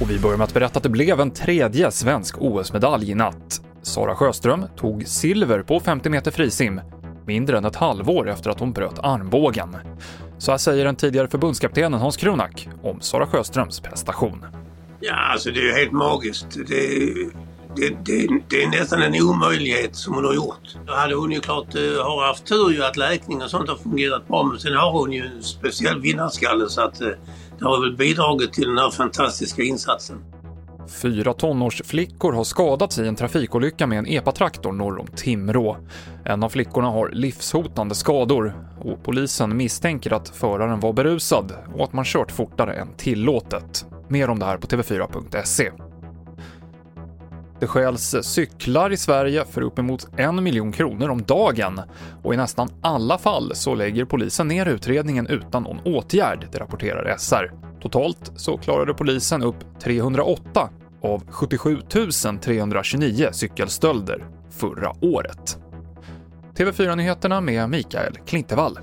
Och vi börjar med att berätta att det blev en tredje svensk OS-medalj i natt. Sara Sjöström tog silver på 50 meter frisim, mindre än ett halvår efter att hon bröt armbågen. Så här säger den tidigare förbundskaptenen Hans Kronak om Sara Sjöströms prestation. Ja, alltså det är ju helt magiskt. Det, det, det, det, är nästan en omöjlighet som hon har gjort. Då hade hon ju klart uh, har haft tur ju att läkning och sånt har fungerat bra men sen har hon ju en speciell vinnarskalle så att uh, det har väl bidragit till den här fantastiska insatsen. Fyra tonårsflickor har skadats i en trafikolycka med en epatraktor norr om Timrå. En av flickorna har livshotande skador och polisen misstänker att föraren var berusad och att man kört fortare än tillåtet. Mer om det här på tv4.se. Det stjäls cyklar i Sverige för uppemot en miljon kronor om dagen och i nästan alla fall så lägger polisen ner utredningen utan någon åtgärd, det rapporterar SR. Totalt så klarade polisen upp 308 av 77 329 cykelstölder förra året. TV4-nyheterna med Mikael Klintevall.